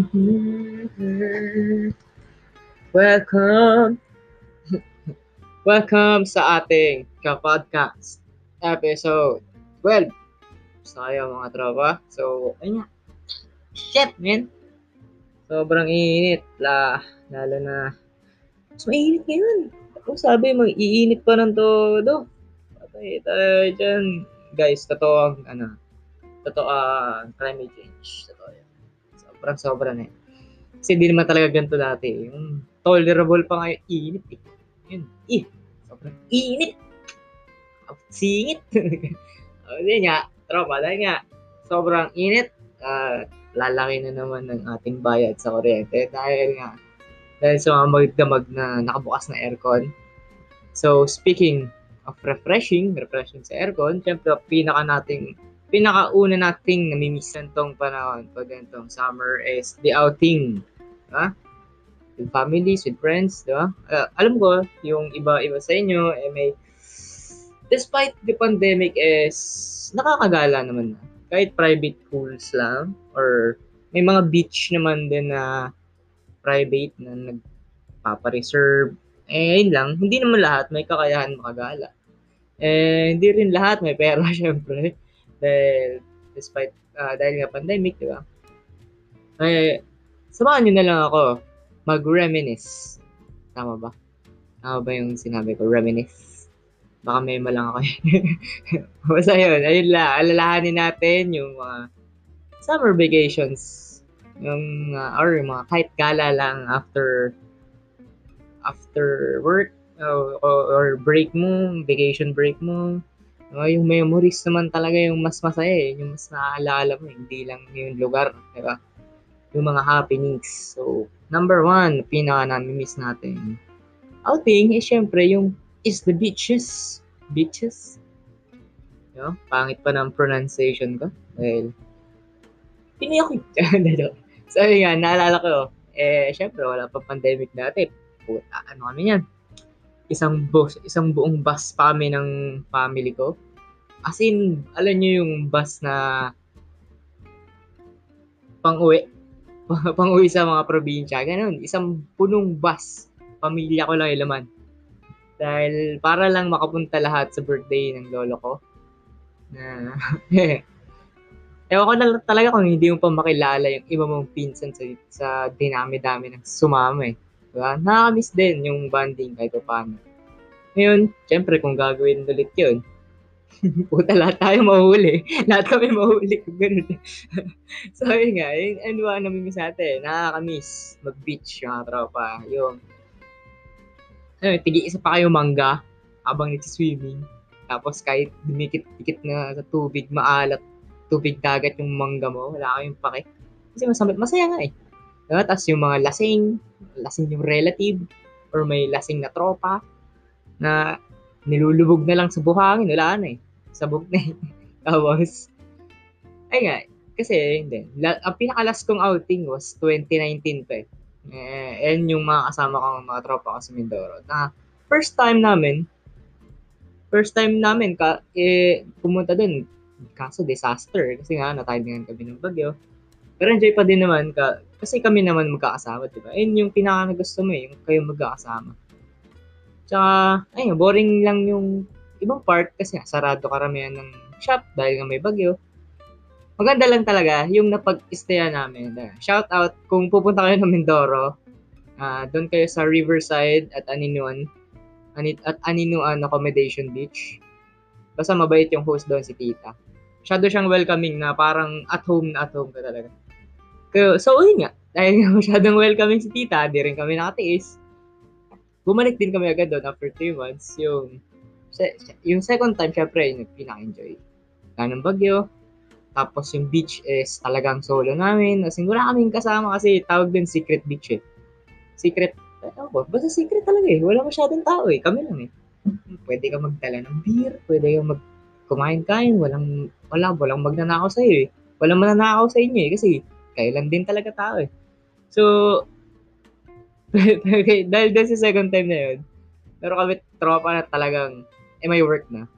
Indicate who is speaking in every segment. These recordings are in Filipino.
Speaker 1: Mm-hmm. Welcome! Welcome sa ating ka-podcast episode 12. Sayang mga tropa. So, ayun nga. Shit, man! Sobrang init. La, lalo na. Mas mainit ngayon. Ako sabi, mag-iinit pa ng todo. Patay tayo dyan. Guys, totoo ang, ano, totoo ang climate change. Totoo yan. Sobrang sobra na yan. Kasi hindi naman talaga ganito dati. Yung tolerable pa nga yung init eh. Yun, eh. Sobrang init. Singit. o, di nga, tropa, dahil nga, sobrang init. Uh, lalaki na naman ng ating bayad sa kuryente dahil nga dahil sa mga magdamag na nakabukas na aircon. So, speaking of refreshing, refreshing sa aircon, syempre, pinaka nating pinakauna nating namimisan tong panahon pag ganitong summer is the outing. Diba? With families, with friends, diba? Uh, alam ko, yung iba-iba sa inyo, eh, may, despite the pandemic is, nakakagala naman na. Kahit private pools lang, or may mga beach naman din na private na nagpapa-reserve. Eh, yun lang. Hindi naman lahat may kakayahan makagala. Eh, hindi rin lahat may pera, syempre. Dahil, despite, uh, dahil nga pandemic, di ba? Eh, samahan nyo na lang ako mag-reminisce. Tama ba? Tama ba yung sinabi ko? Reminisce. Baka may malang ako. Basta yun, ayun lang. Alalahanin natin yung mga summer vacations. Yung, uh, or yung mga kahit gala lang after after work or, or break mo, vacation break mo, Uh, yung memories naman talaga yung mas masaya eh. Yung mas naaalala mo, hindi lang yung lugar, di ba? Yung mga happenings. So, number one, pinaka nami-miss natin. Outing is syempre yung is the beaches. Beaches. Yo, pangit pa ng pronunciation ko. Pinoy ako. so, yun naalala ko, eh, syempre, wala pa pandemic dati. Puta, ano kami yan? Isang bus, isang buong bus pa kami ng family ko. As in, alam niyo yung bus na pang-uwi. pang-uwi sa mga probinsya. Ganun, isang punong bus. Pamilya ko lang ilaman. Dahil para lang makapunta lahat sa birthday ng lolo ko. Na, Ewan ko na talaga kung hindi mo pa makilala yung iba mong pinsan sa, sa dinami-dami ng sumama eh. Diba? Nakakamiss din yung bonding kahit paano. Ngayon, syempre kung gagawin ulit yun, puta lahat tayo mahuli. lahat kami mahuli so, yun nga, yun, ano ba namimiss natin? Nakakamiss mag-beach yung tropa. Yung, ano, tigi isa pa kayo mangga habang nagsiswimming. Tapos kahit dumikit-dikit na sa tubig, maalat, tubig dagat yung mangga mo, wala kayong pake. Kasi masama, masaya nga eh. Diba? Tapos yung mga lasing, lasing yung relative, or may lasing na tropa, na nilulubog na lang sa buhangin, wala na eh. Sabog na eh. Tapos, ay nga, kasi, hindi. La, ang pinakalas kong outing was 2019 pa eh. Eh, and yung mga kasama kong mga tropa ko sa Mindoro. Na, first time namin, first time namin, ka, eh, pumunta dun. Kaso, disaster. Kasi nga, natayingan kami ng bagyo. Pero enjoy pa din naman ka, kasi kami naman magkakasama, di ba? And yung pinaka na gusto mo eh, yung kayo magkakasama. Tsaka, ayun, boring lang yung ibang part kasi sarado karamihan ng shop dahil nga may bagyo. Maganda lang talaga yung napag-istaya namin. Shout out kung pupunta kayo ng Mindoro, uh, doon kayo sa Riverside at Aninuan, at Aninuan Accommodation Beach. Basta mabait yung host doon si Tita. Masyado siyang welcoming na parang at home na at home ka talaga. Kaya, so, yun nga. Dahil masyadong welcoming si tita, di rin kami nakatiis. Bumalik din kami agad doon after 3 months. Yung, yung second time, syempre, yung pinaka-enjoy. Wala ng bagyo. Tapos yung beach is talagang solo namin. Kasi wala kaming kasama kasi tawag din secret beach eh. Secret, ano ba? Basta secret talaga eh. Wala masyadong tao eh. Kami lang eh. Pwede ka magdala ng beer. Pwede ka mag kumain-kain. Walang, wala, walang magnanakaw sa'yo eh. Walang mananakaw sa inyo eh. Kasi kailan din talaga tao eh. So, okay, dahil din sa second time na yun, pero kami tropa na talagang, eh may work na.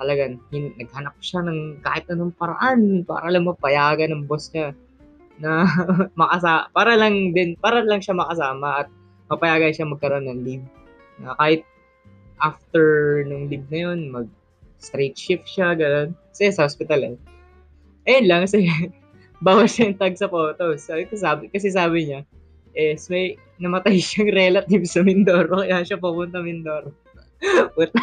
Speaker 1: Talagang, hin- naghanap siya ng kahit anong paraan para lang mapayagan ng boss niya na makasa para lang din para lang siya makasama at papayagan siya magkaroon ng leave. Na kahit after nung leave na yun, mag straight shift siya, gano'n. Kasi sa hospital eh. Ayun lang, kasi bawas siya yung tag sa photos. So, kasi sabi, kasi sabi niya, is may namatay siyang relative sa Mindoro, kaya siya pupunta Mindoro. Puta.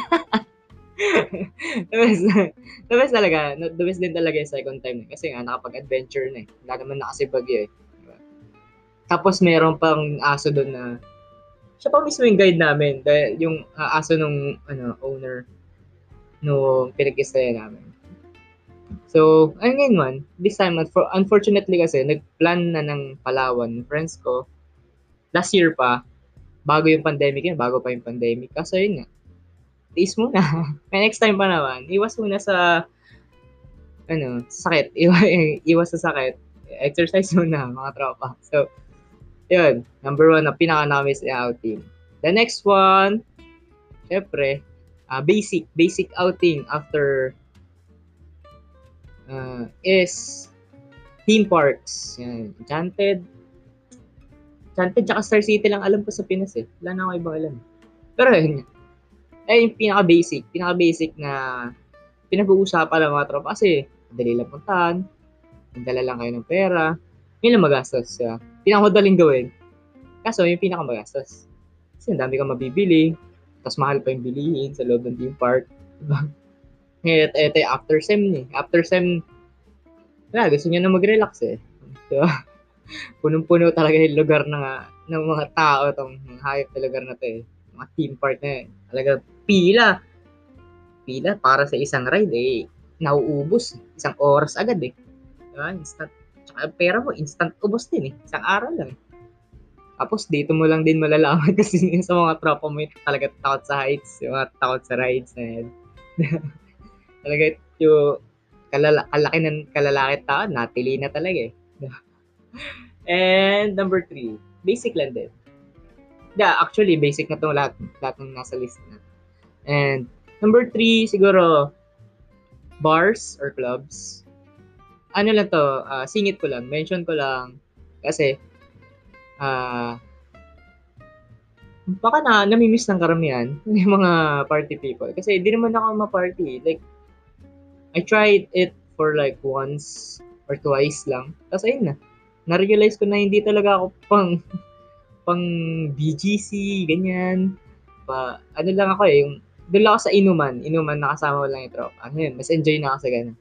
Speaker 1: the best, the best talaga. The best din talaga yung second time. Eh. Kasi nga, nakapag-adventure na eh. Wala naman na kasi bagyo eh. Diba? Tapos meron pang aso doon na siya pa mismo yung guide namin. Dahil yung uh, aso nung ano, owner no pinag-istaya namin. So, ayun man, this time, unfortunately kasi, nag-plan na ng Palawan, friends ko, last year pa, bago yung pandemic yun, bago pa yung pandemic. Kasi yun nga, tiis muna. May next time pa naman, iwas muna sa, ano, sakit. Iwas, iwas sa sakit. Exercise muna, mga tropa. So, yun, number one na pinaka-namiss na outing. The next one, syempre, uh, basic, basic outing after uh, is theme parks. Yan, Enchanted. Enchanted tsaka Star City lang alam ko sa Pinas eh. Wala na ako ibang alam. Pero yun, ay yung pinaka-basic, pinaka-basic na pinag-uusapan ng mga tropa kasi madali lang puntahan, magdala lang kayo ng pera, yun lang magastos. Uh, pinakamadaling gawin. Kaso yung pinakamagastos. Kasi ang dami kang mabibili, tapos mahal pa yung bilihin sa loob ng theme park. Ngayon, ito yung after sem ni. After sem, wala, gusto niya na mag-relax eh. Diba? Punong-puno talaga yung lugar ng, ng mga tao itong hayop na lugar na to eh. Mga theme park na eh. Talaga pila. Pila para sa isang ride eh. Nauubos. Isang oras agad eh. Diba? Instant. Tsaka pera mo, instant ubos din eh. Isang araw lang eh. Tapos dito mo lang din malalaman kasi sa mga tropa mo talaga takot sa heights, yung mga takot sa rides na yan. talaga yung kalala, kalaki ng kalalaki tao, natili na talaga eh. And number three, basic lang din. Yeah, actually, basic na to lahat, lahat ng nasa list na. And number three, siguro, bars or clubs. Ano lang to, uh, singit ko lang, mention ko lang, kasi ah, baka na nami-miss ng karamihan yung mga party people. Kasi di naman ako ma-party. Like, I tried it for like once or twice lang. Tapos ayun na. Na-realize ko na hindi talaga ako pang pang BGC, ganyan. Pa, ano lang ako eh, yung doon lang ako sa inuman. Inuman, nakasama ko lang yung tropa. Ano yun, mas enjoy na ako sa ganun.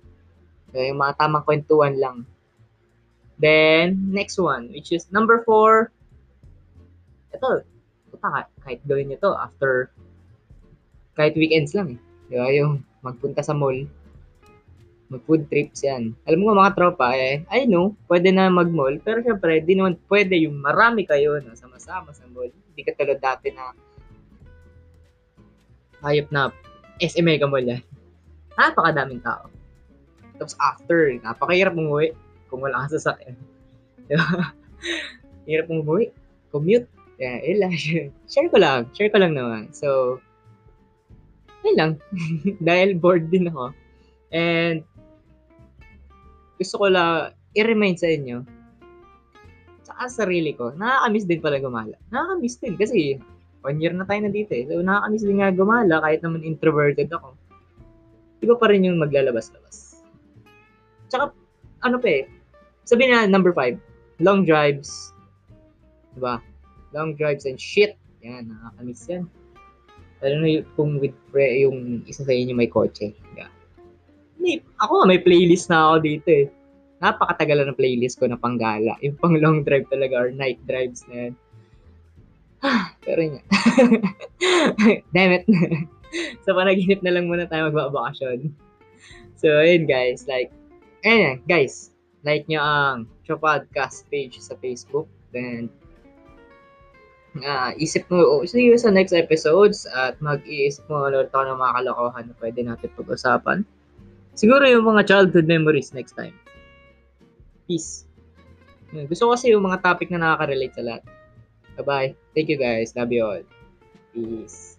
Speaker 1: So, yung mga tamang kwentuhan lang. Then, next one, which is number four. Ito, puta, kahit gawin nyo to after, kahit weekends lang eh. Di ba? Yung magpunta sa mall, mag-food trips yan. Alam mo mga tropa, eh, I know, pwede na mag-mall, pero syempre, di naman pwede yung marami kayo na sama-sama sa mall. Hindi ka tulad dati na hayop na SM Mega Mall yan. Napakadaming tao. Tapos after, napakahirap umuwi kung wala kang sasakyan. Diba? Hirap umuwi. Commute. Yeah, yun lang. share ko lang. Share ko lang naman. So, yun lang. Dahil bored din ako. And, gusto ko lang i-remind sa inyo, sa sarili ko, nakakamiss din pala gumala. Nakakamiss din kasi one year na tayo nandito eh. So, nakakamiss din nga gumala kahit naman introverted ako. Iba pa rin yung maglalabas-labas. Tsaka, ano pa eh, sabihin na number five, long drives. Diba? Long drives and shit. Yan, nakakamiss yan. Alam mo kung with pre, yung isa sa inyo may kotse. Yeah. May, ako may playlist na ako dito eh. Napakatagal na playlist ko na panggala. Yung pang long drive talaga or night drives na yan. Pero yun Damn it. so, panaginip na lang muna tayo magbabakasyon. So, ayun guys. Like, ayun guys like nyo ang Cho Podcast page sa Facebook. Then, uh, isip mo, oh, see you sa next episodes at mag-iisip mo ulit ako ng mga kalokohan na pwede natin pag-usapan. Siguro yung mga childhood memories next time. Peace. Gusto ko kasi yung mga topic na nakaka-relate sa lahat. Bye-bye. Thank you guys. Love you all. Peace.